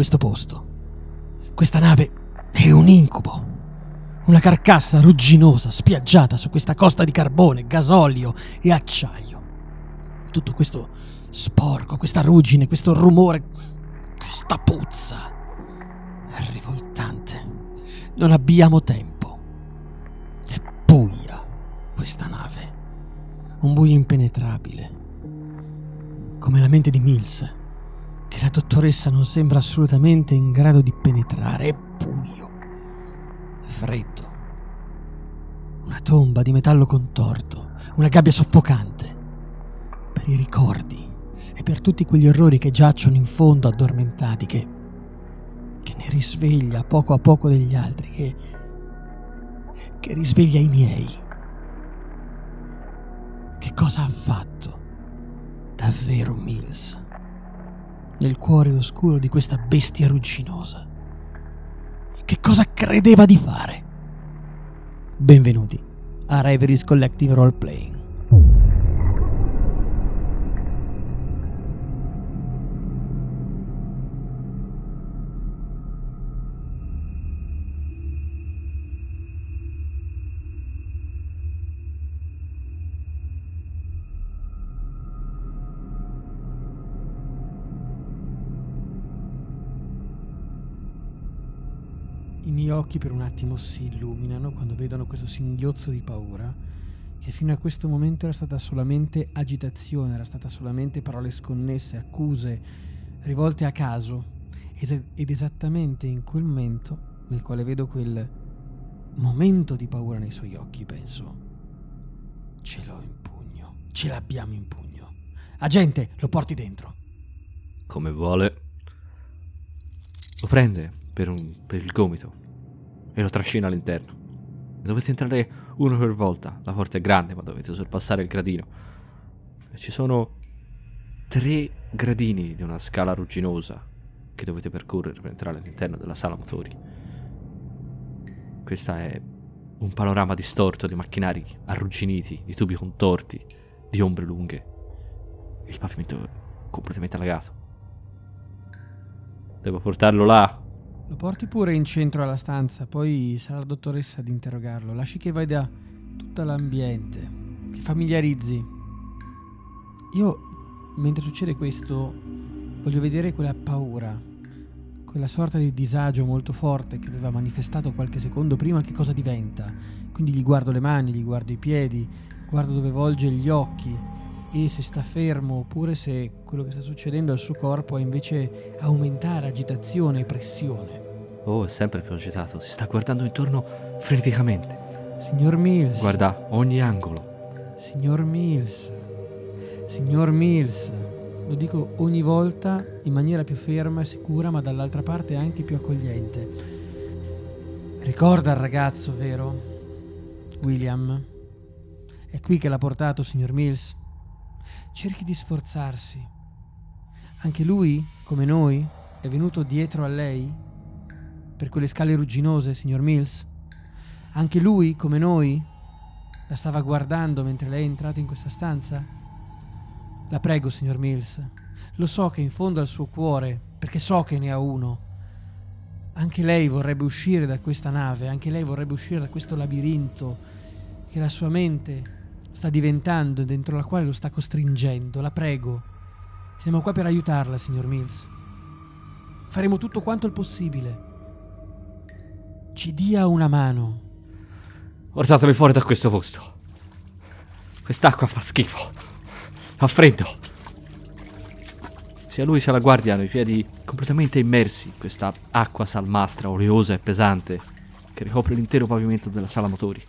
questo posto. Questa nave è un incubo. Una carcassa rugginosa, spiaggiata su questa costa di carbone, gasolio e acciaio. Tutto questo sporco, questa ruggine, questo rumore, questa puzza. È rivoltante. Non abbiamo tempo. È buia questa nave. Un buio impenetrabile. Come la mente di Mills, che la dottoressa non sembra assolutamente in grado di penetrare. È buio. È freddo. Una tomba di metallo contorto. Una gabbia soffocante. Per i ricordi e per tutti quegli orrori che giacciono in fondo addormentati, che, che ne risveglia poco a poco degli altri, che, che risveglia i miei. Che cosa ha fatto davvero Mills nel cuore oscuro di questa bestia rugginosa? Che cosa credeva di fare? Benvenuti a Reveries Collective Role Playing. I miei occhi per un attimo si illuminano quando vedono questo singhiozzo di paura, che fino a questo momento era stata solamente agitazione, era stata solamente parole sconnesse, accuse, rivolte a caso. Ed esattamente in quel momento, nel quale vedo quel momento di paura nei suoi occhi, penso, ce l'ho in pugno, ce l'abbiamo in pugno. Agente, lo porti dentro. Come vuole. Lo prende per, un- per il gomito e lo trascina all'interno. Dovete entrare uno per volta. La porta è grande, ma dovete sorpassare il gradino. Ci sono tre gradini di una scala rugginosa che dovete percorrere per entrare all'interno della sala motori. Questo è un panorama distorto di macchinari arrugginiti, di tubi contorti, di ombre lunghe. Il pavimento è completamente allagato. Devo portarlo là. Lo porti pure in centro alla stanza, poi sarà la dottoressa ad interrogarlo. Lasci che veda tutto l'ambiente, che familiarizzi. Io, mentre succede questo, voglio vedere quella paura, quella sorta di disagio molto forte che aveva manifestato qualche secondo prima, che cosa diventa. Quindi gli guardo le mani, gli guardo i piedi, guardo dove volge gli occhi e se sta fermo oppure se quello che sta succedendo al suo corpo è invece aumentare agitazione e pressione. Oh, è sempre più agitato. Si sta guardando intorno freneticamente. Signor Mills. Guarda ogni angolo. Signor Mills. Signor Mills. Lo dico ogni volta in maniera più ferma e sicura, ma dall'altra parte anche più accogliente. Ricorda il ragazzo, vero? William. È qui che l'ha portato, signor Mills. Cerchi di sforzarsi. Anche lui, come noi, è venuto dietro a lei? Per quelle scale rugginose, signor Mills? Anche lui, come noi, la stava guardando mentre lei è entrato in questa stanza? La prego, signor Mills. Lo so che in fondo al suo cuore, perché so che ne ha uno, anche lei vorrebbe uscire da questa nave, anche lei vorrebbe uscire da questo labirinto che la sua mente sta diventando, dentro la quale lo sta costringendo. La prego. Siamo qua per aiutarla, signor Mills. Faremo tutto quanto il possibile. Ci dia una mano. Portatemi fuori da questo posto. Quest'acqua fa schifo. Fa freddo. Sia lui sia la guardia hanno i piedi completamente immersi in questa acqua salmastra, oleosa e pesante che ricopre l'intero pavimento della sala motori.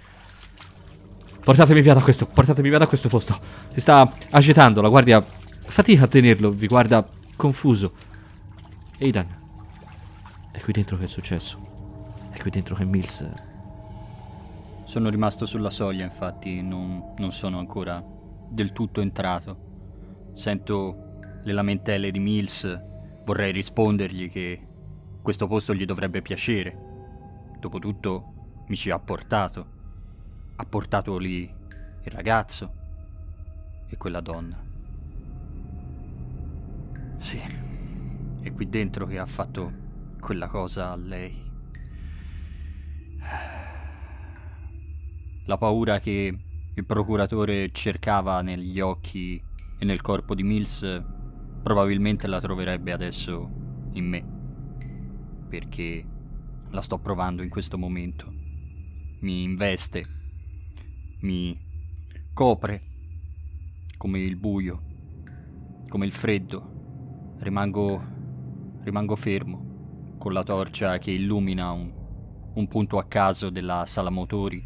Portatemi via da questo, portatemi via da questo posto. Si sta agitando, la guardia fatica a tenerlo, vi guarda confuso. Aidan, è qui dentro che è successo. È qui dentro che Mills... Sono rimasto sulla soglia, infatti non, non sono ancora del tutto entrato. Sento le lamentele di Mills, vorrei rispondergli che questo posto gli dovrebbe piacere. Dopotutto mi ci ha portato. Ha portato lì il ragazzo e quella donna. Sì, è qui dentro che ha fatto quella cosa a lei. La paura che il procuratore cercava negli occhi e nel corpo di Mills probabilmente la troverebbe adesso in me. Perché la sto provando in questo momento. Mi investe, mi copre come il buio, come il freddo. Rimango, rimango fermo con la torcia che illumina un, un punto a caso della sala motori.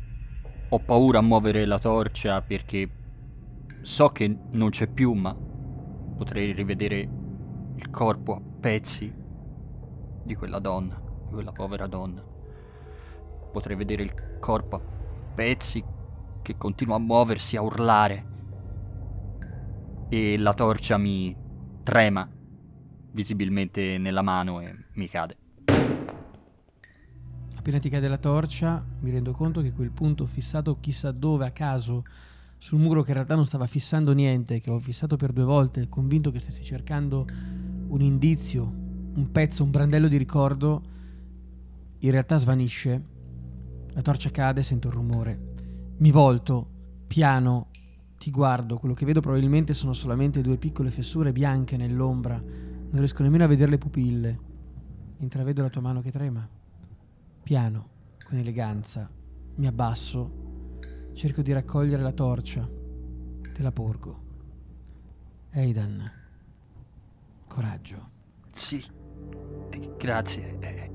Ho paura a muovere la torcia perché so che non c'è più, ma potrei rivedere il corpo a pezzi di quella donna, di quella povera donna. Potrei vedere il corpo a pezzi che continua a muoversi, a urlare. E la torcia mi trema visibilmente nella mano e mi cade. Appena ti cade la torcia, mi rendo conto che quel punto fissato chissà dove a caso sul muro che in realtà non stava fissando niente, che ho fissato per due volte, convinto che stessi cercando un indizio, un pezzo, un brandello di ricordo, in realtà svanisce. La torcia cade, sento il rumore. Mi volto, piano, ti guardo, quello che vedo probabilmente sono solamente due piccole fessure bianche nell'ombra, non riesco nemmeno a vedere le pupille. Intravedo la tua mano che trema. Piano, con eleganza, mi abbasso Cerco di raccogliere la torcia. Te la porgo. Aidan. Coraggio. Sì, eh, grazie. Eh,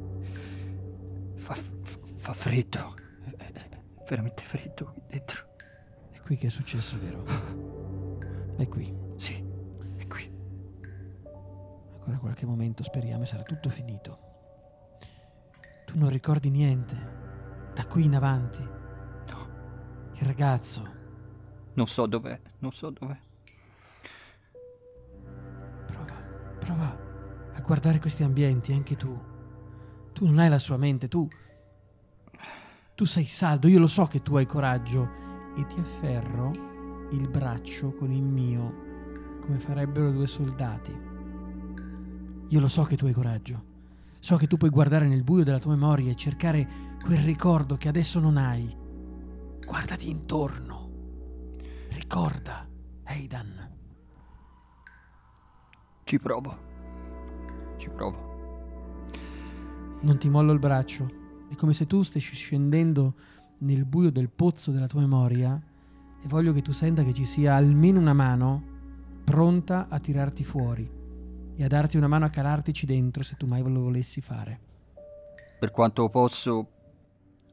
fa, fa, fa, freddo. Veramente freddo qui dentro. È qui che è successo, vero? È qui. Sì, è qui. Ancora qualche momento, speriamo, e sarà tutto finito. Tu non ricordi niente. Da qui in avanti. Il ragazzo. Non so dov'è, non so dov'è. Prova, prova a guardare questi ambienti, anche tu. Tu non hai la sua mente, tu... Tu sei saldo, io lo so che tu hai coraggio e ti afferro il braccio con il mio, come farebbero due soldati. Io lo so che tu hai coraggio. So che tu puoi guardare nel buio della tua memoria e cercare quel ricordo che adesso non hai. Guardati intorno. Ricorda, Aidan. Ci provo. Ci provo. Non ti mollo il braccio. È come se tu stessi scendendo nel buio del pozzo della tua memoria e voglio che tu senta che ci sia almeno una mano pronta a tirarti fuori e a darti una mano a calartici dentro se tu mai lo volessi fare. Per quanto posso,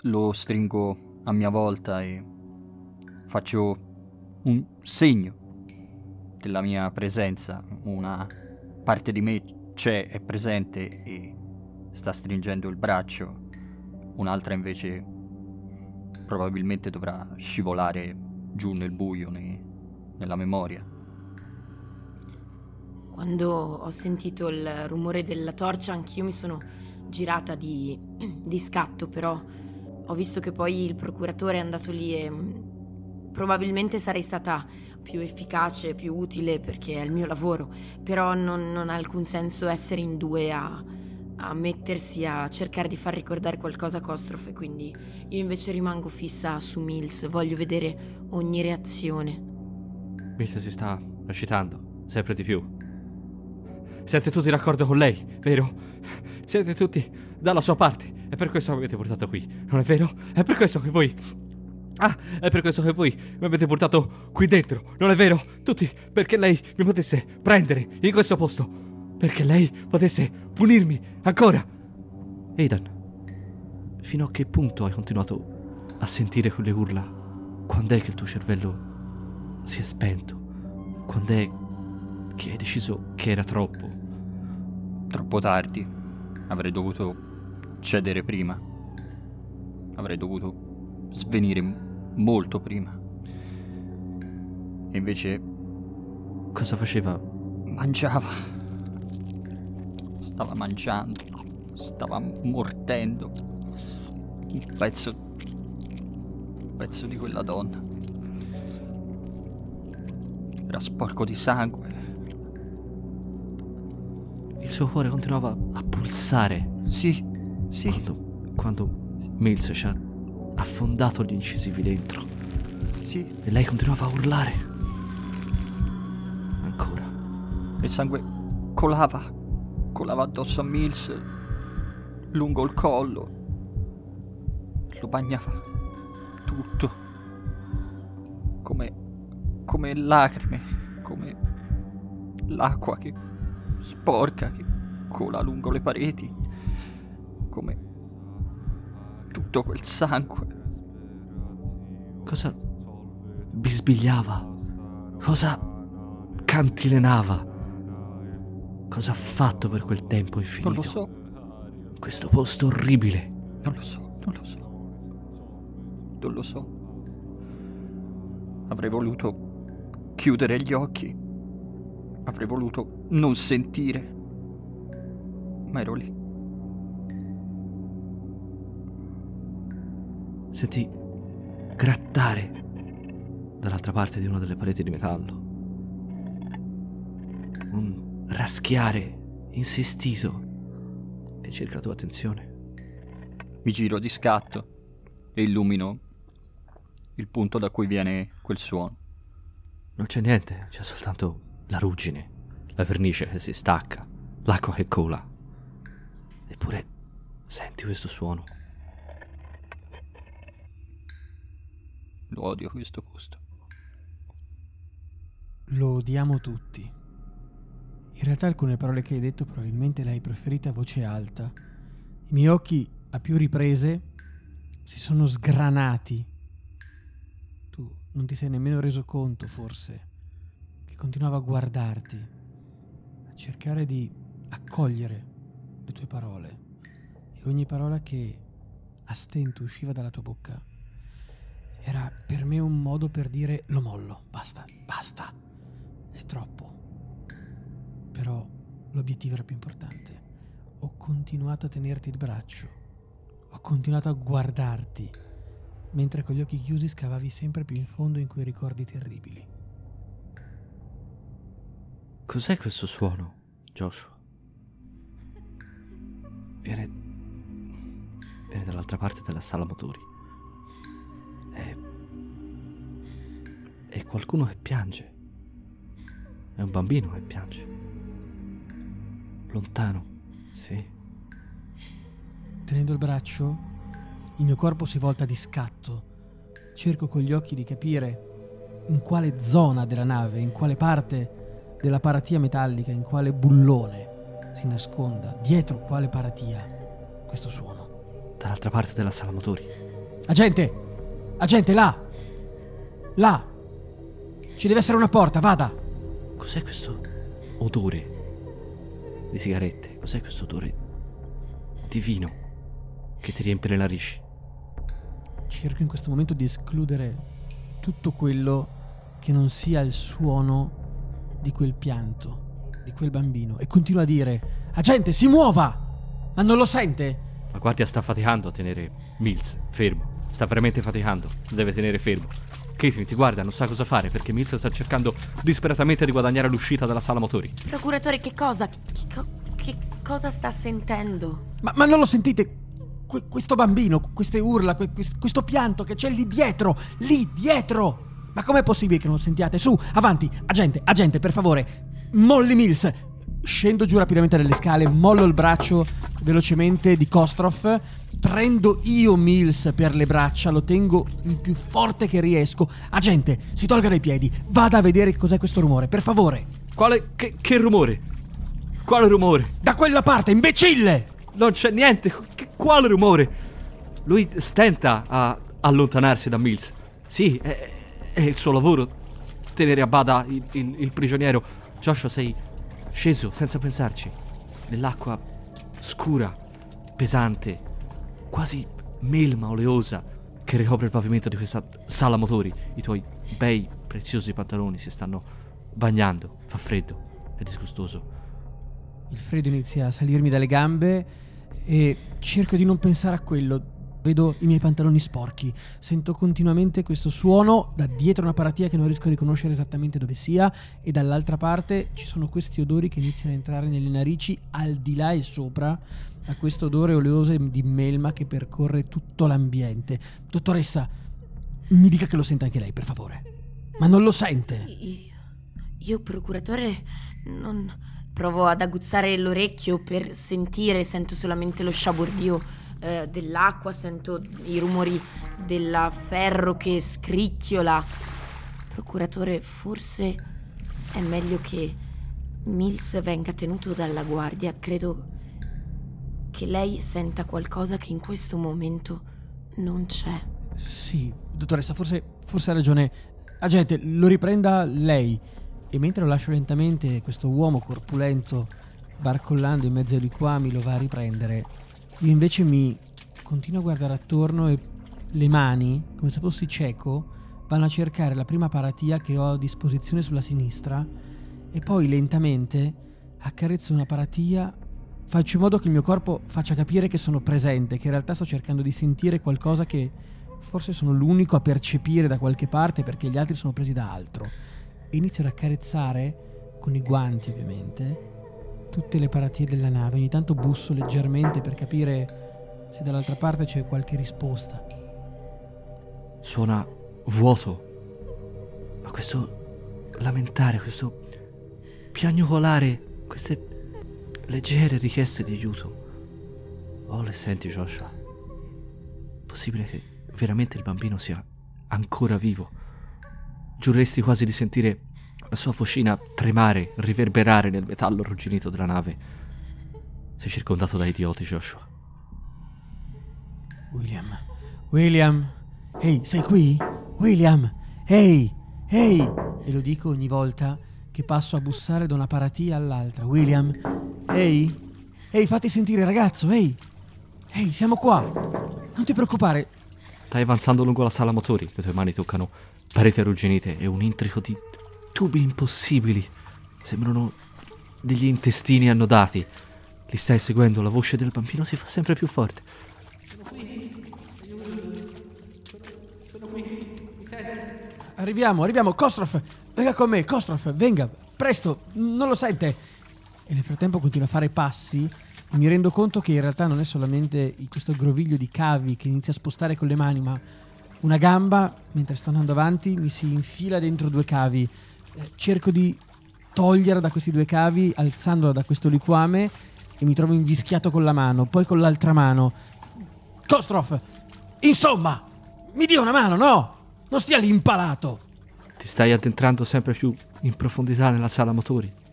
lo stringo a mia volta e faccio un segno della mia presenza. Una parte di me c'è, è presente e sta stringendo il braccio, un'altra invece probabilmente dovrà scivolare giù nel buio, ne, nella memoria. Quando ho sentito il rumore della torcia, anch'io mi sono girata di, di scatto, però ho visto che poi il procuratore è andato lì e mm, probabilmente sarei stata più efficace, più utile perché è il mio lavoro, però non, non ha alcun senso essere in due a, a, mettersi a cercare di far ricordare qualcosa a Costrofe, quindi io invece rimango fissa su Mills, voglio vedere ogni reazione. Mills si sta agitando, sempre di più. Siete tutti d'accordo con lei, vero? Siete tutti dalla sua parte. È per questo che mi avete portato qui, non è vero? È per questo che voi... Ah, è per questo che voi mi avete portato qui dentro, non è vero? Tutti perché lei mi potesse prendere in questo posto. Perché lei potesse punirmi ancora. Aidan, fino a che punto hai continuato a sentire quelle urla? Quando è che il tuo cervello si è spento? Quando è che hai deciso che era troppo? Troppo tardi. Avrei dovuto cedere prima. Avrei dovuto svenire molto prima. E invece... Cosa faceva? Mangiava. Stava mangiando. Stava mordendo. Il pezzo... Il pezzo di quella donna. Era sporco di sangue. il suo cuore continuava a pulsare Sì, sì. quando, quando Mills ci ha affondato gli incisivi dentro Sì, e lei continuava a urlare. Ancora. il sangue colava, colava addosso a Mills, lungo il collo. Lo bagnava tutto. Come, come lacrime, come l'acqua che sporca, che cola lungo le pareti. Come tutto quel sangue. Cosa bisbigliava? Cosa cantilenava? Cosa ha fatto per quel tempo infinito? Non lo so, In questo posto orribile. non lo so, non lo so. Non lo so. Avrei voluto chiudere gli occhi. Avrei voluto non sentire. Ma ero lì. Sentì grattare dall'altra parte di una delle pareti di metallo. Un raschiare insistito che cerca la tua attenzione. Mi giro di scatto e illumino il punto da cui viene quel suono. Non c'è niente, c'è soltanto la ruggine, la vernice che si stacca, l'acqua che cola. Eppure senti questo suono. Lo odio questo posto. Lo odiamo tutti. In realtà alcune parole che hai detto probabilmente le hai preferite a voce alta. I miei occhi a più riprese si sono sgranati. Tu non ti sei nemmeno reso conto, forse, che continuavo a guardarti, a cercare di accogliere le tue parole. E ogni parola che a stento usciva dalla tua bocca era per me un modo per dire lo mollo, basta, basta, è troppo. Però l'obiettivo era più importante. Ho continuato a tenerti il braccio, ho continuato a guardarti, mentre con gli occhi chiusi scavavi sempre più in fondo in quei ricordi terribili. Cos'è questo suono, Joshua? Viene. viene dall'altra parte della sala motori. È. è qualcuno che piange. È un bambino che piange. Lontano, sì. Tenendo il braccio, il mio corpo si volta di scatto. Cerco con gli occhi di capire in quale zona della nave, in quale parte della paratia metallica, in quale bullone si nasconda, dietro quale paratia, questo suono. Dall'altra parte della sala motori. Agente! Agente, là! Là! Ci deve essere una porta, vada! Cos'è questo odore di sigarette? Cos'è questo odore di vino che ti riempie le narici? Cerco in questo momento di escludere tutto quello che non sia il suono di quel pianto, di quel bambino. E continuo a dire, agente, si muova! Ma non lo sente? La guardia sta faticando a tenere Mills fermo. Sta veramente faticando. Lo deve tenere fermo. Caitlin ti guarda, non sa cosa fare perché Mills sta cercando disperatamente di guadagnare l'uscita dalla sala motori. Procuratore, che cosa? Che, co- che cosa sta sentendo? Ma, ma non lo sentite? Que- questo bambino, queste urla, que- quest- questo pianto che c'è lì dietro, lì dietro! Ma com'è possibile che non lo sentiate? Su, avanti, agente, agente, per favore, molli Mills. Scendo giù rapidamente dalle scale, mollo il braccio velocemente di Kostrov, prendo io Mills per le braccia, lo tengo il più forte che riesco. Agente, si tolga dai piedi, vada a vedere cos'è questo rumore, per favore. Quale. Che, che rumore? Quale rumore? Da quella parte, imbecille! Non c'è niente. Che- quale rumore? Lui stenta a allontanarsi da Mills. Sì, è, è il suo lavoro tenere a bada il, il- il prigioniero. Joshua, sei sceso senza pensarci nell'acqua scura, pesante, quasi melma oleosa che ricopre il pavimento di questa sala motori. I tuoi bei, preziosi pantaloni si stanno bagnando. Fa freddo, è disgustoso. Il freddo inizia a salirmi dalle gambe e cerco di non pensare a quello. Vedo i miei pantaloni sporchi, sento continuamente questo suono da dietro una paratia che non riesco a riconoscere esattamente dove sia e dall'altra parte ci sono questi odori che iniziano a entrare nelle narici al di là e sopra a questo odore oleoso di melma che percorre tutto l'ambiente. Dottoressa, mi dica che lo sente anche lei, per favore. Ma non lo sente. Io, io procuratore, non... Provo ad aguzzare l'orecchio per sentire, sento solamente lo sciabordio eh, dell'acqua, sento i rumori del ferro che scricchiola. Procuratore, forse è meglio che Mills venga tenuto dalla guardia. Credo che lei senta qualcosa che in questo momento non c'è. Sì, dottoressa, forse, forse ha ragione. Agente, lo riprenda lei. E mentre lo lascio lentamente, questo uomo corpulento, barcollando in mezzo ai liquami, lo va a riprendere. Io invece mi continuo a guardare attorno e le mani, come se fossi cieco, vanno a cercare la prima paratia che ho a disposizione sulla sinistra e poi lentamente accarezzo una paratia, faccio in modo che il mio corpo faccia capire che sono presente, che in realtà sto cercando di sentire qualcosa che forse sono l'unico a percepire da qualche parte perché gli altri sono presi da altro e inizio ad accarezzare, con i guanti ovviamente, tutte le paratie della nave. Ogni tanto busso leggermente per capire se dall'altra parte c'è qualche risposta. Suona vuoto. Ma questo lamentare, questo piagnucolare, queste leggere richieste di aiuto. Oh, le senti, Joshua? Possibile che veramente il bambino sia ancora vivo? Giurresti quasi di sentire la sua vocina tremare, riverberare nel metallo arrugginito della nave. Sei circondato da idioti, Joshua. William, William, ehi, sei qui? William, ehi, ehi! E lo dico ogni volta che passo a bussare da una paratia all'altra. William, ehi, ehi, fatti sentire, ragazzo, ehi, ehi, siamo qua. Non ti preoccupare. Stai avanzando lungo la sala motori, le tue mani toccano pareti arrugginite e un intrico di tubi impossibili. Sembrano degli intestini annodati. Li stai seguendo, la voce del bambino si fa sempre più forte. Arriviamo, arriviamo, Kostroff, venga con me, Kostroff, venga, presto, non lo sente. E nel frattempo continua a fare passi mi rendo conto che in realtà non è solamente questo groviglio di cavi che inizia a spostare con le mani, ma una gamba, mentre sto andando avanti, mi si infila dentro due cavi. Eh, cerco di toglierla da questi due cavi, alzandola da questo liquame e mi trovo invischiato con la mano, poi con l'altra mano. Kostroff, insomma, mi dia una mano, no? Non stia lì impalato. Ti stai addentrando sempre più in profondità nella sala motori.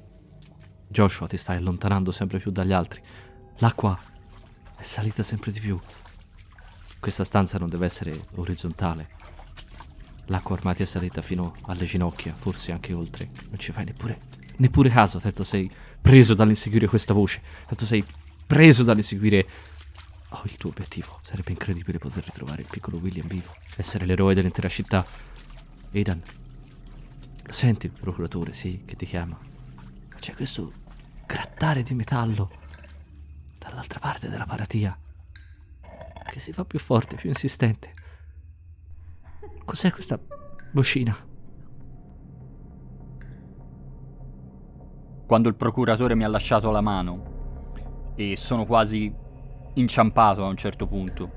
Joshua, ti stai allontanando sempre più dagli altri. L'acqua è salita sempre di più. Questa stanza non deve essere orizzontale. L'acqua ormai è salita fino alle ginocchia, forse anche oltre. Non ci fai neppure, neppure caso, tanto sei preso dall'inseguire questa voce. Tanto sei preso dall'inseguire... Oh, il tuo obiettivo. Sarebbe incredibile poter ritrovare il piccolo William vivo. Essere l'eroe dell'intera città. Aidan, lo senti il procuratore, sì, che ti chiama. C'è questo grattare di metallo dall'altra parte della paratia che si fa più forte, più insistente. Cos'è questa vocina? Quando il procuratore mi ha lasciato la mano e sono quasi inciampato a un certo punto,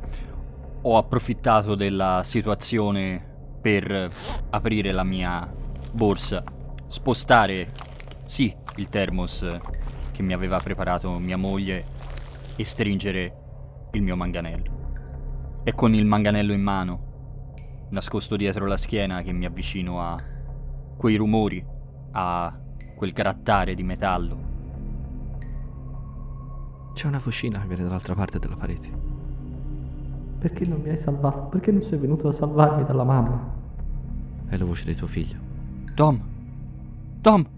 ho approfittato della situazione per aprire la mia borsa, spostare, sì, il thermos che mi aveva preparato mia moglie e stringere il mio manganello. E con il manganello in mano, nascosto dietro la schiena, che mi avvicino a quei rumori, a quel grattare di metallo. C'è una vocina che viene dall'altra parte della parete. Perché non mi hai salvato? Perché non sei venuto a salvarmi dalla mamma? È la voce di tuo figlio. Tom! Tom!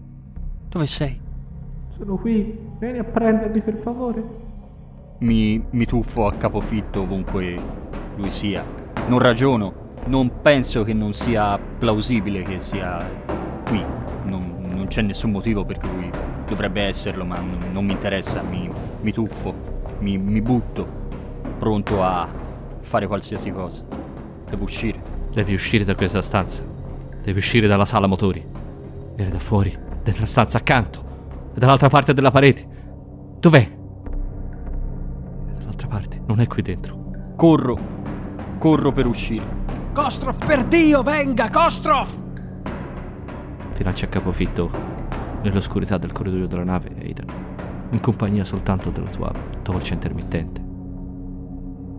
Dove sei? Sono qui, vieni a prendermi per favore. Mi, mi tuffo a capofitto ovunque lui sia. Non ragiono, non penso che non sia plausibile che sia qui. Non, non c'è nessun motivo per cui dovrebbe esserlo, ma non, non mi interessa. Mi, mi tuffo, mi, mi butto, pronto a fare qualsiasi cosa. Devo uscire. Devi uscire da questa stanza. Devi uscire dalla sala motori. Vieni da fuori, nella stanza accanto. Dall'altra parte della parete. Dov'è? Dall'altra parte, non è qui dentro. Corro. Corro per uscire. Kostrov, per Dio, venga, Kostrov! Ti lanci a capofitto nell'oscurità del corridoio della nave, Aidan, in compagnia soltanto della tua torcia intermittente.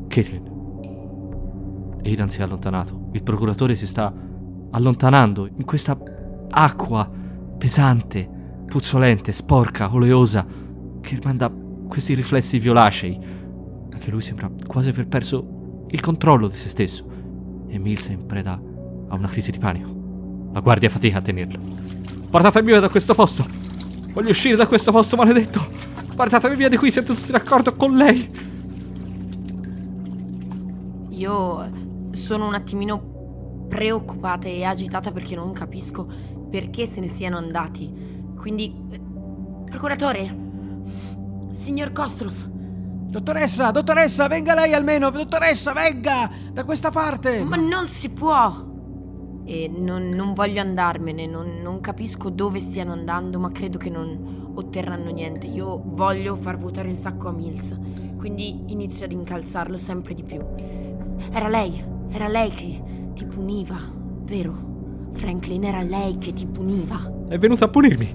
Caitlin. Aidan si è allontanato. Il procuratore si sta allontanando in questa acqua pesante, puzzolente, sporca, oleosa, che manda questi riflessi violacei. Anche lui sembra quasi aver perso il controllo di se stesso. E Mills è in preda a una crisi di panico. La guardia fatica a tenerlo. Portatemi via da questo posto! Voglio uscire da questo posto maledetto! Portatemi via di qui, siete tutti d'accordo con lei! Io sono un attimino preoccupata e agitata perché non capisco perché se ne siano andati. Quindi, procuratore, signor Kostrov, Dottoressa, dottoressa, venga lei almeno, dottoressa, venga da questa parte. ma non si può. E non, non voglio andarmene, non, non capisco dove stiano andando, ma credo che non otterranno niente. Io voglio far vuotare il sacco a Mills, quindi inizio ad incalzarlo sempre di più. Era lei, era lei che ti puniva, vero? Franklin, era lei che ti puniva. È venuto a punirmi!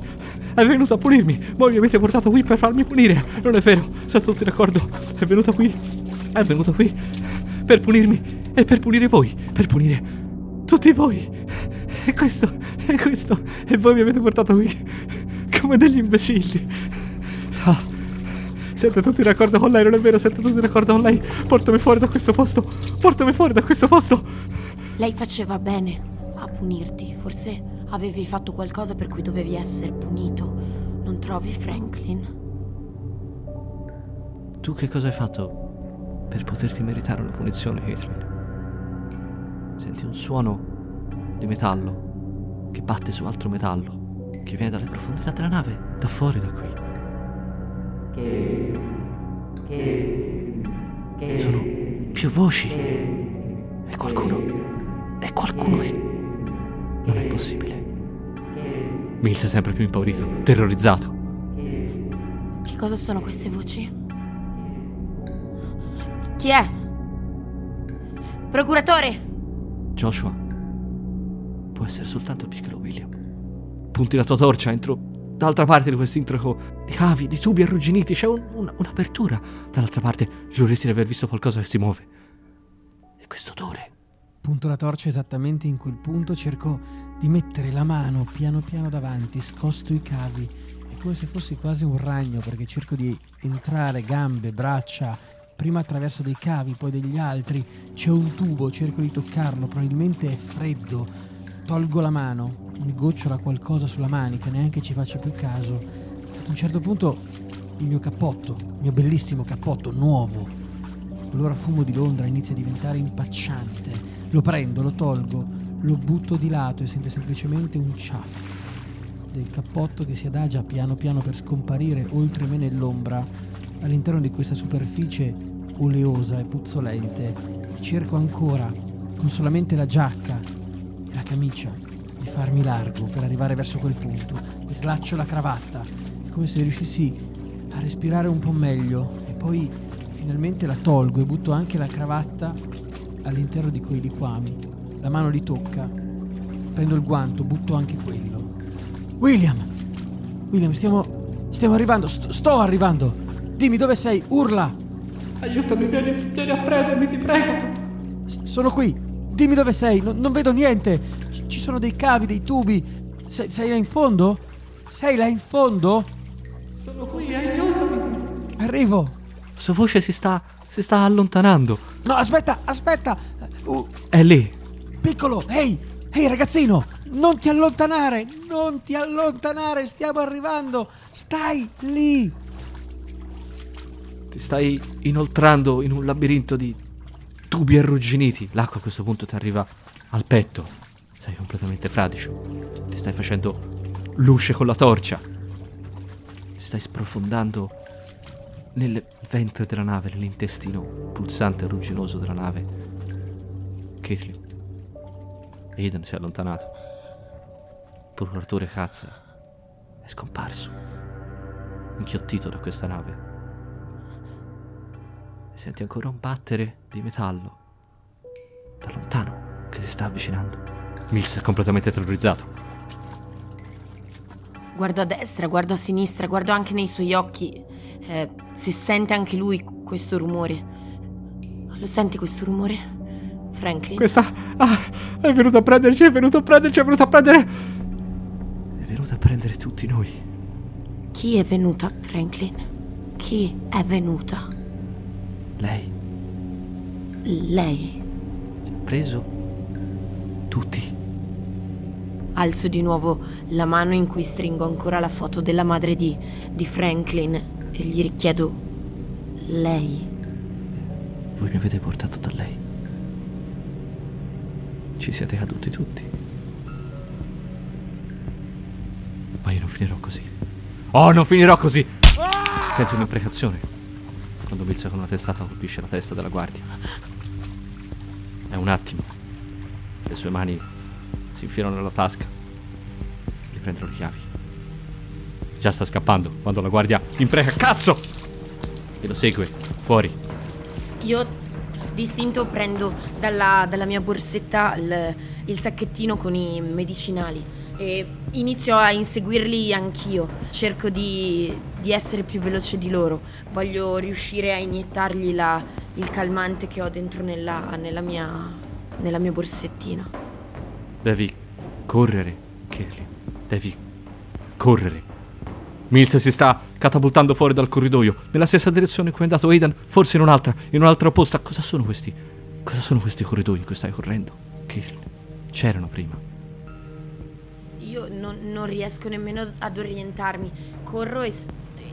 È venuto a punirmi! Voi mi avete portato qui per farmi punire! Non è vero! Siete tutti d'accordo! È venuto qui! È venuto qui per punirmi e per punire voi! Per punire tutti voi! E questo, e questo, e voi mi avete portato qui come degli imbecilli! Ah, siete tutti d'accordo con lei, non è vero? Siete tutti d'accordo con lei? Portami fuori da questo posto! Portami fuori da questo posto! Lei faceva bene a punirti, forse avevi fatto qualcosa per cui dovevi essere punito. Non trovi, Franklin? Tu che cosa hai fatto per poterti meritare una punizione, Caitlin? Senti un suono di metallo che batte su altro metallo che viene dalle profondità della nave, da fuori da qui. Sono più voci. È qualcuno. È qualcuno che. Non è possibile. Mills è sempre più impaurito, terrorizzato. Che cosa sono queste voci? Chi è? Procuratore! Joshua, può essere soltanto il piccolo William. Punti la tua torcia entro dall'altra parte di questo introco di cavi, di tubi arrugginiti. C'è un- un- un'apertura. Dall'altra parte giureresti di aver visto qualcosa che si muove. E questo odore. Punto la torcia esattamente in quel punto, cerco di mettere la mano piano piano davanti, scosto i cavi. È come se fossi quasi un ragno perché cerco di entrare gambe, braccia, prima attraverso dei cavi, poi degli altri. C'è un tubo, cerco di toccarlo, probabilmente è freddo. Tolgo la mano, mi gocciola qualcosa sulla manica, neanche ci faccio più caso. Ad un certo punto il mio cappotto, il mio bellissimo cappotto nuovo, Allora fumo di Londra inizia a diventare impacciante. Lo prendo, lo tolgo, lo butto di lato e sento semplicemente un ciaffo del cappotto che si adagia piano piano per scomparire oltre me nell'ombra all'interno di questa superficie oleosa e puzzolente. Cerco ancora, con solamente la giacca e la camicia, di farmi largo per arrivare verso quel punto. Mi slaccio la cravatta, è come se riuscissi a respirare un po' meglio e poi finalmente la tolgo e butto anche la cravatta all'interno di quei liquami. La mano li tocca, prendo il guanto, butto anche quello. William! William, stiamo, stiamo arrivando, sto, sto arrivando! Dimmi dove sei, urla! Aiutami, vieni, vieni a prendermi, ti prego. S- sono qui! Dimmi dove sei, non, non vedo niente! C- ci sono dei cavi, dei tubi! Sei, sei là in fondo? Sei là in fondo? Sono qui, aiutami. Arrivo! Sua voce si sta, si sta allontanando. No, aspetta, aspetta! Uh, È lì. piccolo, ehi, ehi ragazzino, non ti allontanare, non ti allontanare, stiamo arrivando, stai lì. Ti stai inoltrando in un labirinto di tubi arrugginiti. L'acqua a questo punto ti arriva al petto. Sei completamente fradicio. Ti stai facendo luce con la torcia. Ti stai sprofondando nel ventre della nave, nell'intestino pulsante e rugginoso della nave. Caitlin. Aidan si è allontanato. Il procuratore Katz è scomparso, inchiottito da questa nave. E senti ancora un battere di metallo da lontano che si sta avvicinando. Mills è completamente terrorizzato. Guardo a destra, guardo a sinistra, guardo anche nei suoi occhi. Eh, se sente anche lui questo rumore. Lo senti questo rumore? Franklin? Questa. Ah, è venuto a prenderci, è venuto a prenderci, è venuto a prendere. È venuto a prendere tutti noi. Chi è venuta, Franklin? Chi è venuta? Lei Lei. ci ha preso tutti. Alzo di nuovo la mano in cui stringo ancora la foto della madre di, di Franklin e gli richiedo lei. Voi mi avete portato da lei. Ci siete caduti tutti. Ma io non finirò così. Oh, non finirò così! Senti un'imprecazione. Quando Milza con una testata colpisce la testa della guardia. È un attimo. Le sue mani si infilano nella tasca. Gli prendono le chiavi. Già sta scappando quando la guardia impreca. Cazzo! E lo segue, fuori. Io distinto prendo dalla, dalla mia borsetta il, il sacchettino con i medicinali e inizio a inseguirli anch'io. Cerco di, di essere più veloce di loro. Voglio riuscire a iniettargli la- il calmante che ho dentro nella, nella mia, nella mia borsettina. Devi correre, Caitlin. Devi correre. Mills si sta catapultando fuori dal corridoio, nella stessa direzione in cui è andato Aidan, forse in un'altra, in un'altra posta. Cosa sono questi? Cosa sono questi corridoi in cui stai correndo? Caitlin, c'erano prima. Io non, non riesco nemmeno ad orientarmi. Corro e,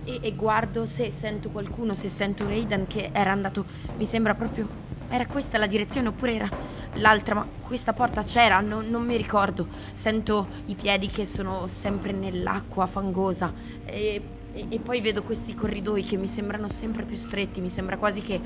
e- e guardo se sento qualcuno, se sento Aidan che era andato. Mi sembra proprio. Era questa la direzione oppure era l'altra, ma questa porta c'era, non, non mi ricordo. Sento i piedi che sono sempre nell'acqua fangosa. E, e- e poi vedo questi corridoi che mi sembrano sempre più stretti. Mi sembra quasi che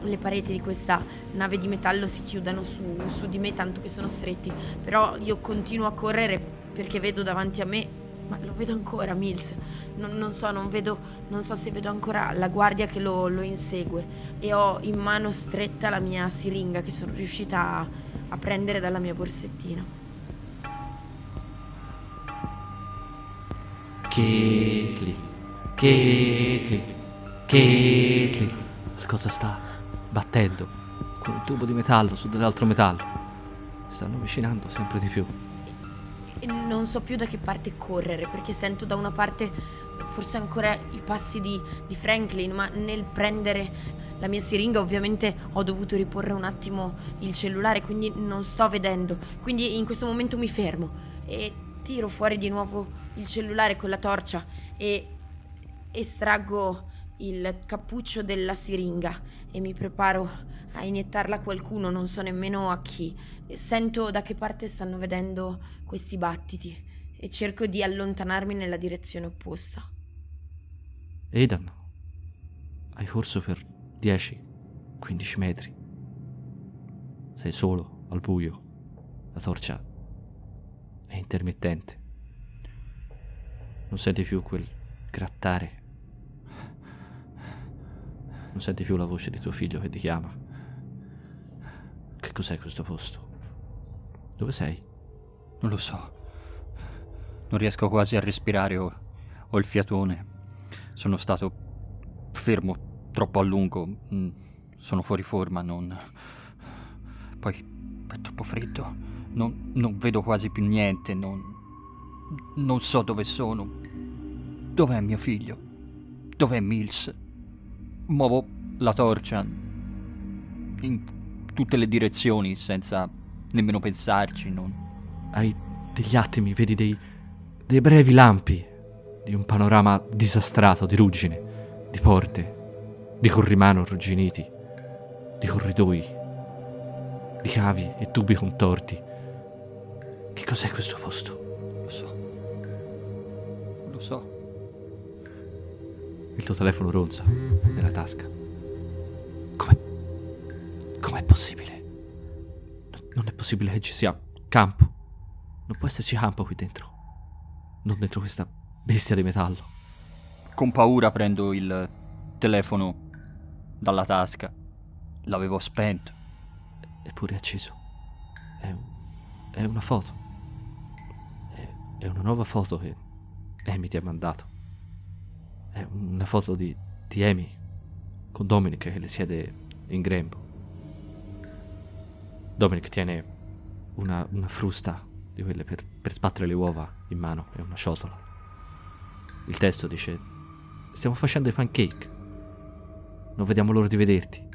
le pareti di questa nave di metallo si chiudano su, su di me, tanto che sono stretti. Però io continuo a correre perché vedo davanti a me, ma lo vedo ancora Mills. Non, non so, non vedo, non so se vedo ancora la guardia che lo, lo insegue. E ho in mano stretta la mia siringa che sono riuscita a, a prendere dalla mia borsettina. Caitlin, Caitlin, Caitlin. Qualcosa sta battendo con un tubo di metallo su dell'altro metallo. Stanno avvicinando sempre di più. Non so più da che parte correre perché sento da una parte forse ancora i passi di, di Franklin, ma nel prendere la mia siringa ovviamente ho dovuto riporre un attimo il cellulare, quindi non sto vedendo. Quindi in questo momento mi fermo e tiro fuori di nuovo il cellulare con la torcia e estraggo il cappuccio della siringa e mi preparo a iniettarla a qualcuno, non so nemmeno a chi. Sento da che parte stanno vedendo questi battiti e cerco di allontanarmi nella direzione opposta. Aidan, hai corso per 10-15 metri. Sei solo, al buio. La torcia è intermittente. Non senti più quel grattare. Non senti più la voce di tuo figlio che ti chiama. Che cos'è questo posto? Dove sei? Non lo so. Non riesco quasi a respirare, ho, ho il fiatone. Sono stato fermo troppo a lungo. mm, Sono fuori forma, non... Poi è troppo freddo. Non, non vedo quasi più niente, non... Non so dove sono. Dov'è mio figlio? Dov'è Mills? Muovo la torcia in tutte le direzioni senza nemmeno pensarci, non... Hai degli attimi, vedi dei, dei brevi lampi di un panorama disastrato di ruggine, di porte, di corrimano arrugginiti, di corridoi, di cavi e tubi contorti. Che cos'è questo posto? Lo so. Lo so. Il tuo telefono ronza nella tasca. Come... Com'è possibile? Non è possibile che ci sia campo. Non può esserci campo qui dentro. Non dentro questa bestia di metallo. Con paura prendo il telefono dalla tasca. L'avevo spento. Eppure è acceso. È, un- è una foto. È, è una nuova foto che Amy ti ha mandato. È una foto di, di Amy con Dominic che le siede in grembo. Dominic tiene una, una frusta di quelle per, per sbattere le uova in mano e una ciotola. Il testo dice: Stiamo facendo i pancake. Non vediamo l'ora di vederti.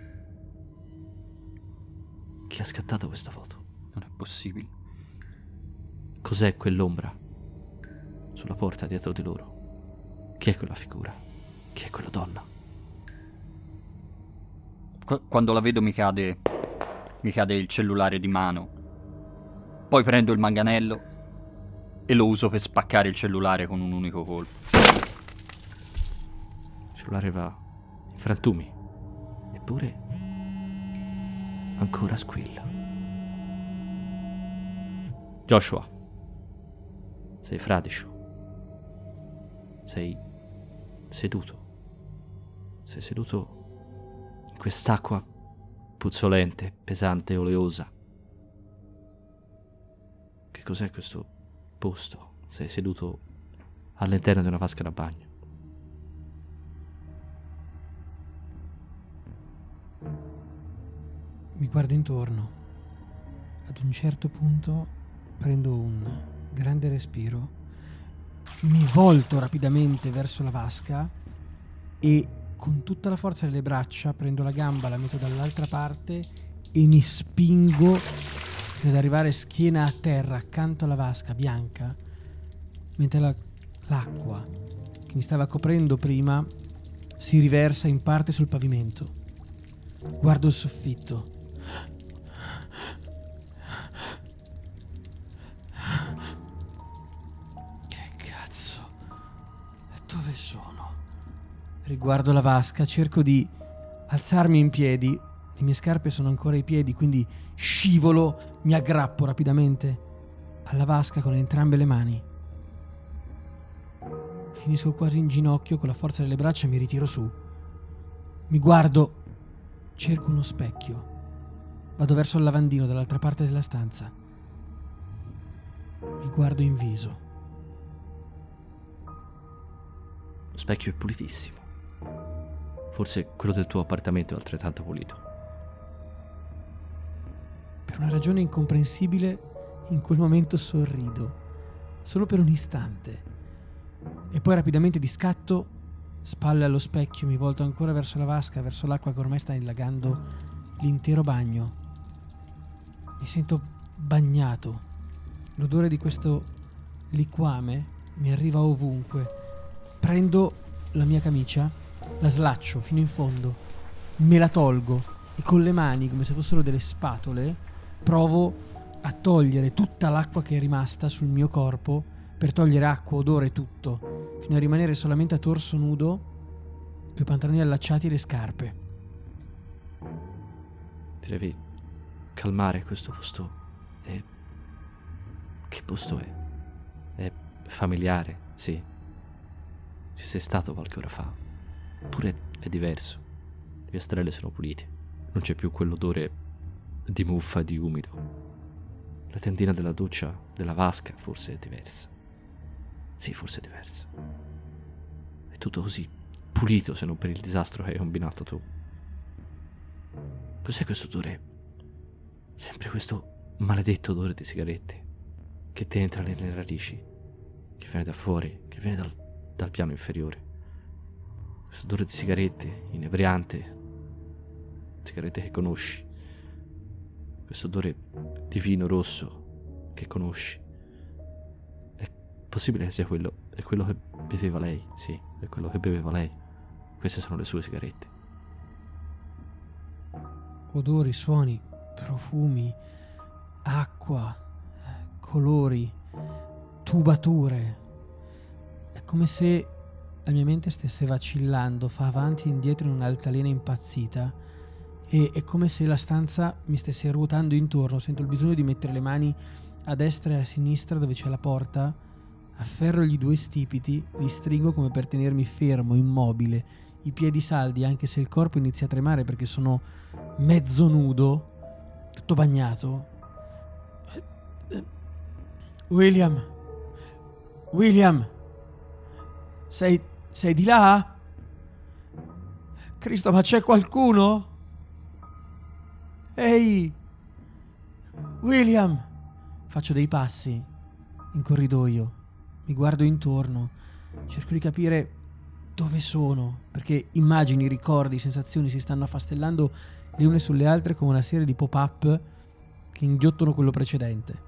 Chi ha scattato questa foto? Non è possibile. Cos'è quell'ombra? Sulla porta dietro di loro. Chi è quella figura? Chi è quella donna? Qu- quando la vedo mi cade. mi cade il cellulare di mano. Poi prendo il manganello e lo uso per spaccare il cellulare con un unico colpo. Il cellulare va in frantumi. Eppure ancora squilla. Joshua, sei fradicio. Sei seduto. Sei seduto in quest'acqua puzzolente, pesante oleosa. Che cos'è questo posto? Sei seduto all'interno di una vasca da bagno. Mi guardo intorno. Ad un certo punto prendo un grande respiro, mi volto rapidamente verso la vasca e con tutta la forza delle braccia prendo la gamba, la metto dall'altra parte e mi spingo fino ad arrivare schiena a terra accanto alla vasca bianca, mentre la- l'acqua che mi stava coprendo prima si riversa in parte sul pavimento. Guardo il soffitto. Sono? Riguardo la vasca, cerco di alzarmi in piedi. Le mie scarpe sono ancora ai piedi, quindi scivolo, mi aggrappo rapidamente alla vasca con entrambe le mani. Finisco quasi in ginocchio con la forza delle braccia mi ritiro su. Mi guardo, cerco uno specchio. Vado verso il lavandino dall'altra parte della stanza. Mi guardo in viso. Lo specchio è pulitissimo. Forse quello del tuo appartamento è altrettanto pulito. Per una ragione incomprensibile, in quel momento sorrido, solo per un istante. E poi rapidamente di scatto, spalle allo specchio, mi volto ancora verso la vasca, verso l'acqua che ormai sta illagando l'intero bagno. Mi sento bagnato. L'odore di questo liquame mi arriva ovunque. Prendo la mia camicia, la slaccio fino in fondo, me la tolgo e con le mani, come se fossero delle spatole, provo a togliere tutta l'acqua che è rimasta sul mio corpo per togliere acqua, odore, tutto, fino a rimanere solamente a torso nudo, con i pantaloni allacciati e le scarpe. Ti devi calmare questo posto. È... Che posto è? È familiare, sì. Sei stato qualche ora fa. Eppure è diverso. Le piastrelle sono pulite. Non c'è più quell'odore di muffa e di umido. La tendina della doccia, della vasca, forse è diversa. Sì, forse è diversa. È tutto così pulito se non per il disastro che hai combinato tu. Cos'è questo odore? Sempre questo maledetto odore di sigarette che ti entra nelle narici, che viene da fuori, che viene dal, dal piano inferiore. Questo odore di sigarette, inebriante, sigarette che conosci. Questo odore di vino rosso che conosci. È possibile che sia quello, è quello che beveva lei, sì, è quello che beveva lei. Queste sono le sue sigarette. Odori, suoni, profumi, acqua, eh, colori, tubature. Come se la mia mente stesse vacillando, fa avanti e indietro in un'altalena impazzita e è come se la stanza mi stesse ruotando intorno, sento il bisogno di mettere le mani a destra e a sinistra dove c'è la porta, afferro gli due stipiti, li stringo come per tenermi fermo, immobile, i piedi saldi anche se il corpo inizia a tremare perché sono mezzo nudo, tutto bagnato. William, William, sei, sei di là? Cristo, ma c'è qualcuno? Ehi, William! Faccio dei passi in corridoio, mi guardo intorno, cerco di capire dove sono, perché immagini, ricordi, sensazioni si stanno affastellando le une sulle altre come una serie di pop-up che inghiottono quello precedente.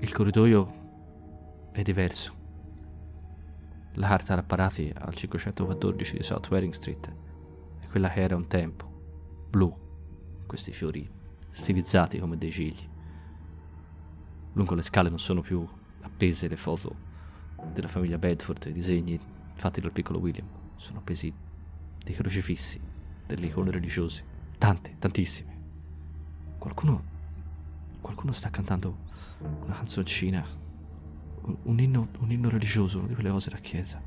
Il corridoio è diverso. La carta apparati al 514 di South Waring Street è quella che era un tempo, blu, questi fiori stilizzati come dei cigli. Lungo le scale non sono più appese le foto della famiglia Bedford, i disegni fatti dal piccolo William. Sono appesi dei crocifissi, delle icone religiose. Tante, tantissime. Qualcuno. Qualcuno sta cantando una canzoncina. Un, inno, un inno religioso, una di quelle cose da chiesa.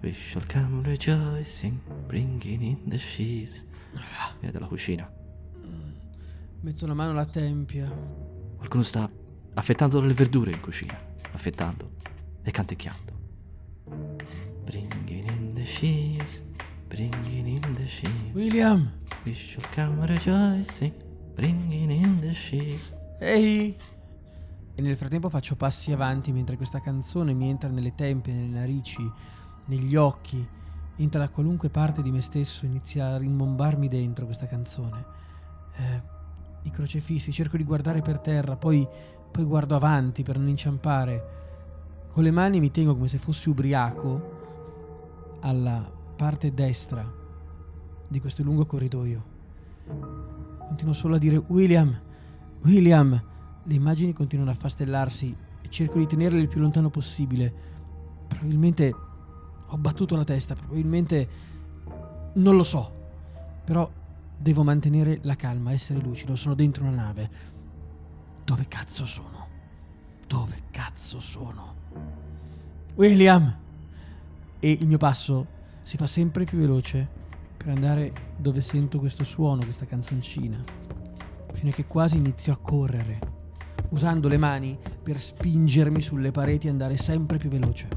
We shall come rejoicing, bringing in the sheaves. Viene dalla cucina. Metto la mano alla tempia. Qualcuno sta affettando le verdure in cucina. Affettando e canticchiando. Bringing in the sheaves, bringing in the sheaves. William! We shall come rejoicing, bringing in the sheaves. Ehi! E nel frattempo faccio passi avanti mentre questa canzone mi entra nelle tempie, nelle narici, negli occhi, entra da qualunque parte di me stesso, inizia a rimbombarmi dentro questa canzone. Eh, I crocefissi, cerco di guardare per terra, poi, poi guardo avanti per non inciampare. Con le mani mi tengo come se fossi ubriaco alla parte destra di questo lungo corridoio. Continuo solo a dire William, William. Le immagini continuano a affastellarsi e cerco di tenerle il più lontano possibile. Probabilmente ho battuto la testa, probabilmente non lo so. Però devo mantenere la calma, essere lucido. Sono dentro una nave. Dove cazzo sono? Dove cazzo sono? William! E il mio passo si fa sempre più veloce per andare dove sento questo suono, questa canzoncina, fino a che quasi inizio a correre, usando le mani per spingermi sulle pareti e andare sempre più veloce.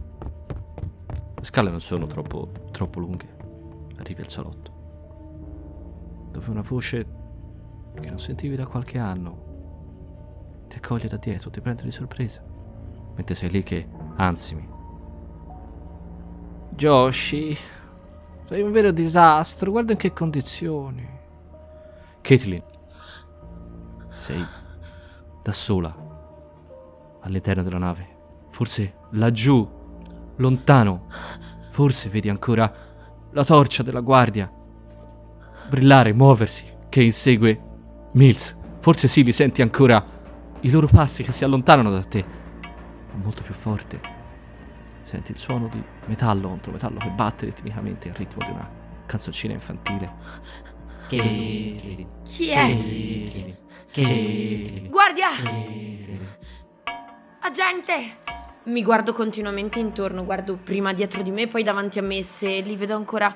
Le scale non sono troppo, troppo lunghe. Arrivi al salotto. Dove una voce che non sentivi da qualche anno ti accoglie da dietro, ti prende di sorpresa. Mentre sei lì che ansimi. Joshi, sei un vero disastro, guarda in che condizioni. Caitlin, sei da sola all'interno della nave. Forse laggiù, lontano, forse vedi ancora la torcia della guardia brillare, muoversi, che insegue Mills. Forse sì, li senti ancora i loro passi che si allontanano da te. Molto più forte. Senti il suono di metallo contro metallo che batte ritmicamente al ritmo di una canzoncina infantile. Chi è? Caitlin, Guardia! Agente! Mi guardo continuamente intorno, guardo prima dietro di me, poi davanti a me. Se li vedo ancora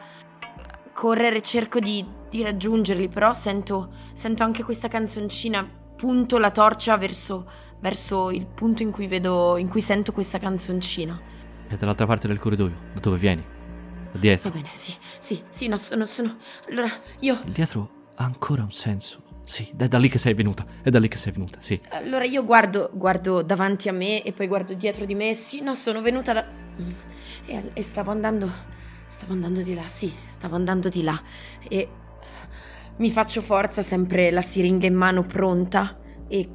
correre, cerco di, di raggiungerli, però sento, sento anche questa canzoncina. Punto la torcia verso, verso il punto in cui vedo, in cui sento questa canzoncina. È dall'altra parte del corridoio, da dove vieni? Da Va dietro. bene, sì, sì, sì, no, sono, sono. Allora, io. Il dietro ha ancora un senso. Sì, è da lì che sei venuta. È da lì che sei venuta, sì. Allora io guardo, guardo davanti a me e poi guardo dietro di me. Sì, no, sono venuta da. Mm. E, e stavo andando. Stavo andando di là, sì, stavo andando di là. E mi faccio forza, sempre la siringa in mano pronta. E,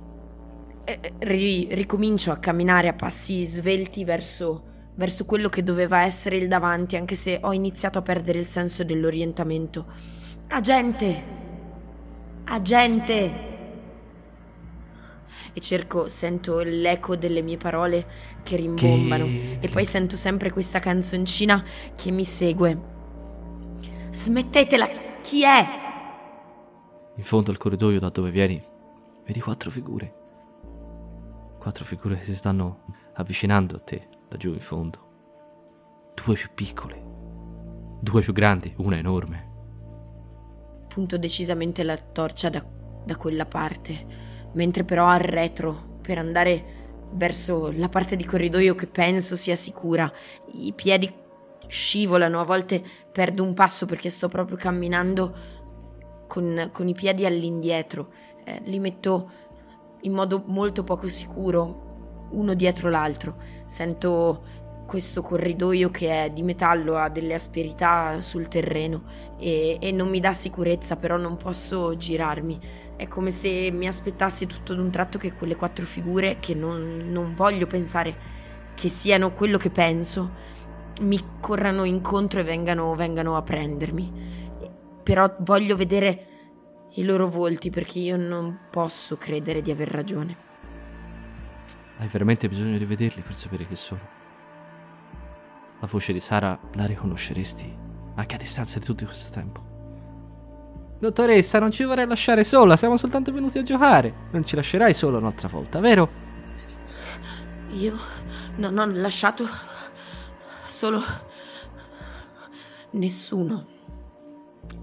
e ri- ricomincio a camminare a passi svelti verso, verso quello che doveva essere il davanti, anche se ho iniziato a perdere il senso dell'orientamento. Agente! Agente! e cerco, sento l'eco delle mie parole che rimbombano Che- e poi sento sempre questa canzoncina che mi segue. Smettetela, chi è? In fondo al corridoio da dove vieni, vedi quattro figure. Quattro figure che si stanno avvicinando a te, da giù in fondo. Due più piccole, due più grandi, una enorme. Punto decisamente la torcia da, da quella parte, mentre però al retro per andare verso la parte di corridoio che penso sia sicura. I piedi scivolano, a volte perdo un passo perché sto proprio camminando con, con i piedi all'indietro. Eh, li metto in modo molto poco sicuro, uno dietro l'altro. Sento questo corridoio che è di metallo, ha delle asperità sul terreno e, e non mi dà sicurezza, però non posso girarmi. È come se mi aspettassi tutto d'un tratto che quelle quattro figure, che non, non voglio pensare che siano quello che penso, mi corrano incontro e vengano, vengano a prendermi. Però voglio vedere i loro volti perché io non posso credere di aver ragione. Hai veramente bisogno di vederli per sapere chi sono. La voce di Sara la riconosceresti anche a distanza di tutto questo tempo. Dottoressa, non ci vorrei lasciare sola, siamo soltanto venuti a giocare. Non ci lascerai sola un'altra volta, vero? Io non ho lasciato solo nessuno.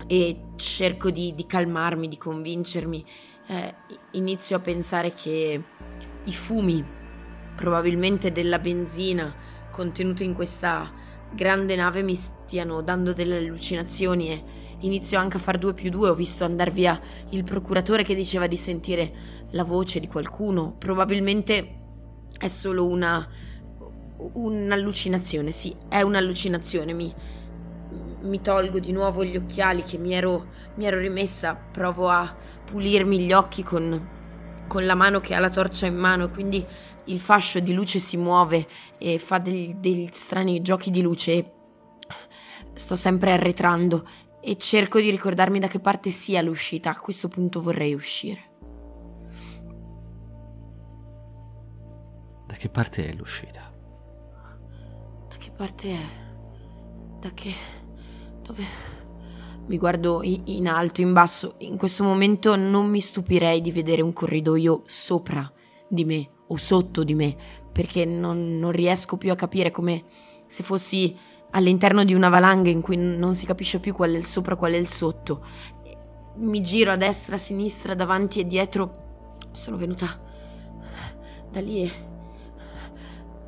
E cerco di, di calmarmi, di convincermi. Eh, inizio a pensare che i fumi, probabilmente della benzina contenuta in questa grande nave, mi stiano dando delle allucinazioni e inizio anche a far due più due. Ho visto andare via il procuratore che diceva di sentire la voce di qualcuno. Probabilmente è solo una un'allucinazione, sì, è un'allucinazione. Mi, mi tolgo di nuovo gli occhiali che mi ero, mi ero rimessa, provo a pulirmi gli occhi con, con la mano che ha la torcia in mano quindi il fascio di luce si muove e fa degli, degli strani giochi di luce e sto sempre arretrando e cerco di ricordarmi da che parte sia l'uscita. A questo punto vorrei uscire. Da che parte è l'uscita? Da che parte è? Da che... dove... Mi guardo in alto, in basso. In questo momento non mi stupirei di vedere un corridoio sopra di me o sotto di me, perché non, non riesco più a capire come se fossi all'interno di una valanga in cui non si capisce più qual è il sopra qual è il sotto. Mi giro a destra, a sinistra, davanti e dietro. Sono venuta da lì e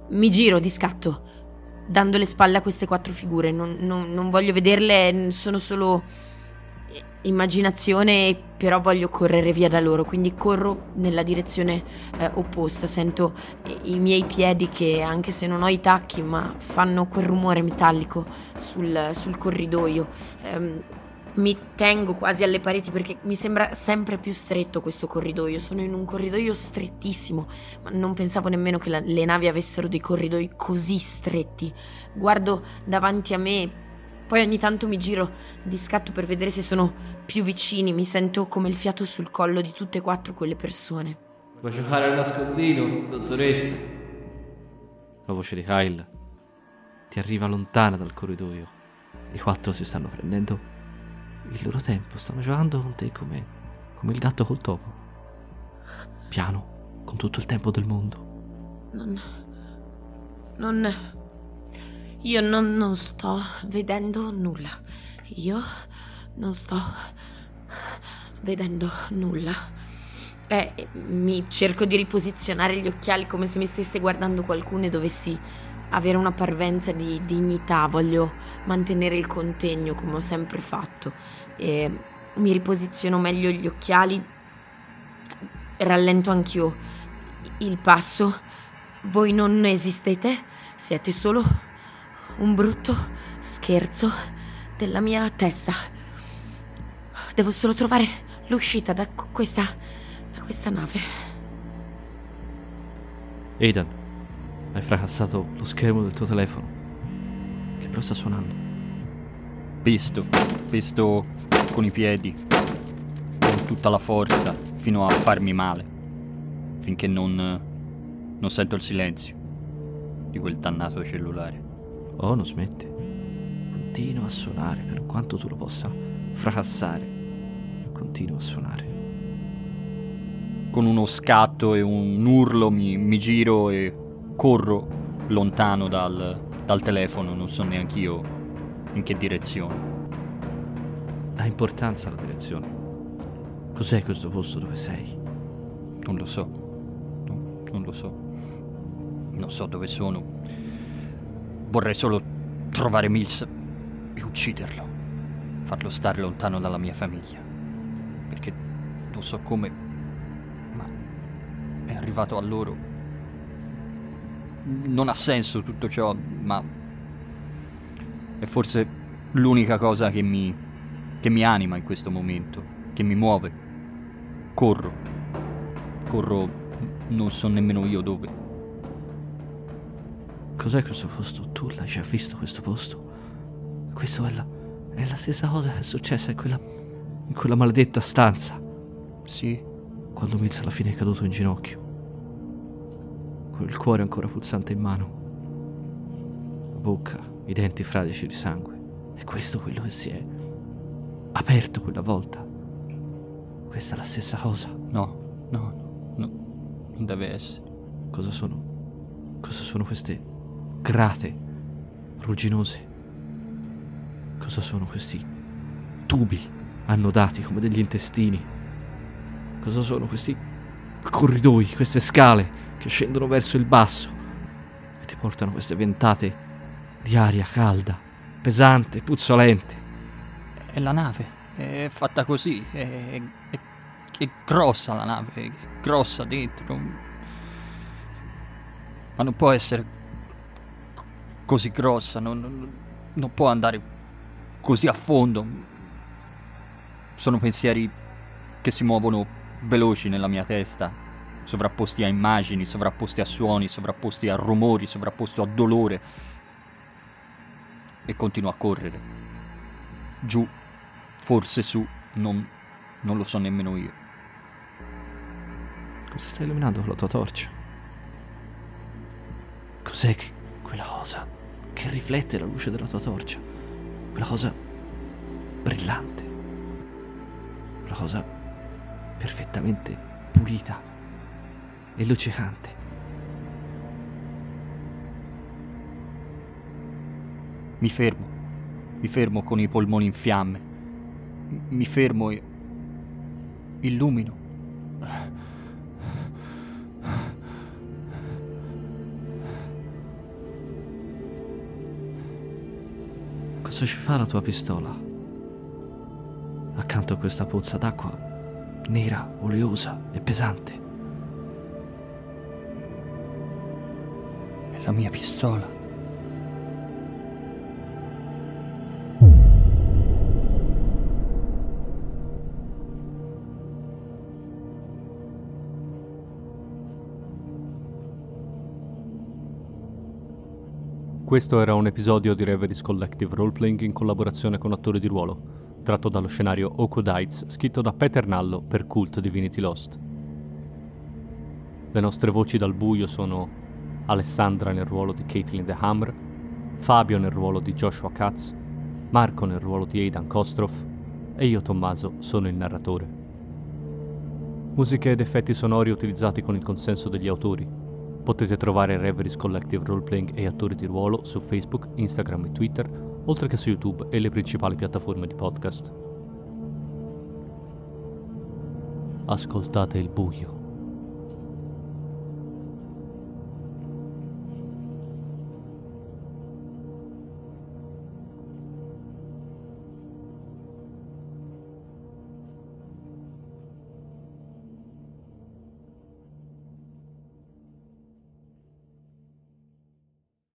mi giro di scatto, dando le spalle a queste quattro figure. Non, non- non voglio vederle, sono solo immaginazione, però voglio correre via da loro. Quindi corro nella direzione eh, opposta. Sento i, i miei piedi che, anche se non ho i tacchi, ma fanno quel rumore metallico sul, sul corridoio. Ehm, mi tengo quasi alle pareti perché mi sembra sempre più stretto questo corridoio. Sono in un corridoio strettissimo, ma non pensavo nemmeno che la- le navi avessero dei corridoi così stretti. Guardo davanti a me, poi ogni tanto mi giro di scatto per vedere se sono più vicini. Mi sento come il fiato sul collo di tutte e quattro quelle persone. Vuoi giocare a nascondino, dottoressa? La voce di Kyle ti arriva lontana dal corridoio. I quattro si stanno prendendo il loro tempo, stanno giocando con te come, come il gatto col topo. Piano, con tutto il tempo del mondo. Non. Non. Io non, non sto vedendo nulla. Io non sto vedendo nulla. Eh, mi cerco di riposizionare gli occhiali come se mi stesse guardando qualcuno e dovessi avere una parvenza di dignità. Voglio mantenere il contegno come ho sempre fatto. E mi riposiziono meglio gli occhiali. Rallento anch'io il passo. Voi non esistete, siete solo un brutto scherzo della mia testa. Devo solo trovare l'uscita da qu- questa da questa nave. Aidan, hai fracassato lo schermo del tuo telefono. Che però sta suonando. Pesto, pesto con i piedi, con tutta la forza, fino a farmi male. finché non, non sento il silenzio di quel dannato cellulare. Oh, non smette. Continua a suonare per quanto tu lo possa fracassare. Continua a suonare. Con uno scatto e un urlo mi, mi giro e corro lontano dal, dal telefono, non so neanche io in che direzione. Ha importanza la direzione. Cos'è questo posto dove sei? Non lo so. No, non lo so. Non so dove sono. Vorrei solo trovare Mills e ucciderlo. Farlo stare lontano dalla mia famiglia. Perché non so come, ma è arrivato a loro. Non ha senso tutto ciò, ma è forse l'unica cosa che mi, che mi anima in questo momento, che mi muove. Corro. Corro, non so nemmeno io dove. Cos'è questo posto? Tu l'hai già visto questo posto? Questo è la, è la stessa cosa che è successa in quella, in quella maledetta stanza. Sì, Quando Mills alla fine è caduto in ginocchio. Con il cuore ancora pulsante in mano. La bocca, i denti fradici di sangue. È questo quello che si è aperto quella volta. Questa è la stessa cosa. no, no, no, non deve essere. Cosa sono? Cosa sono queste grate rugginose? Cosa sono questi tubi annodati come degli intestini? Cosa sono questi corridoi, queste scale che scendono verso il basso e ti portano queste ventate di aria calda, pesante, puzzolente? È la nave, è fatta così, è, è- è grossa la nave, è grossa dentro. Ma non può essere così grossa, non, non- non può andare così a fondo. Sono pensieri che si muovono veloci nella mia testa, sovrapposti a immagini, sovrapposti a suoni, sovrapposti a rumori, sovrapposti a dolore. E continuo a correre. Giù, forse su, non, non lo so nemmeno io. Cosa stai illuminando con la tua torcia? Cos'è che quella cosa che riflette la luce della tua torcia? Quella cosa brillante. Quella cosa perfettamente pulita e luccicante. Mi fermo, mi fermo con i polmoni in fiamme. Mi fermo e illumino. Cosa ci fa la tua pistola? Accanto a questa pozza d'acqua nera, oleosa e pesante. È la mia pistola. Questo era un episodio di Reveries Collective Roleplaying in collaborazione con attori di ruolo, tratto dallo scenario Okodites, scritto da Peter Nallo per Cult Divinity Lost. Le nostre voci dal buio sono Alessandra nel ruolo di Caitlin the Hammer, Fabio nel ruolo di Joshua Katz, Marco nel ruolo di Aidan Kostroff e io Tommaso sono il narratore. Musiche ed effetti sonori utilizzati con il consenso degli autori, Potete trovare Reveries Collective Roleplaying e attori di ruolo su Facebook, Instagram e Twitter, oltre che su YouTube e le principali piattaforme di podcast. Ascoltate il buio.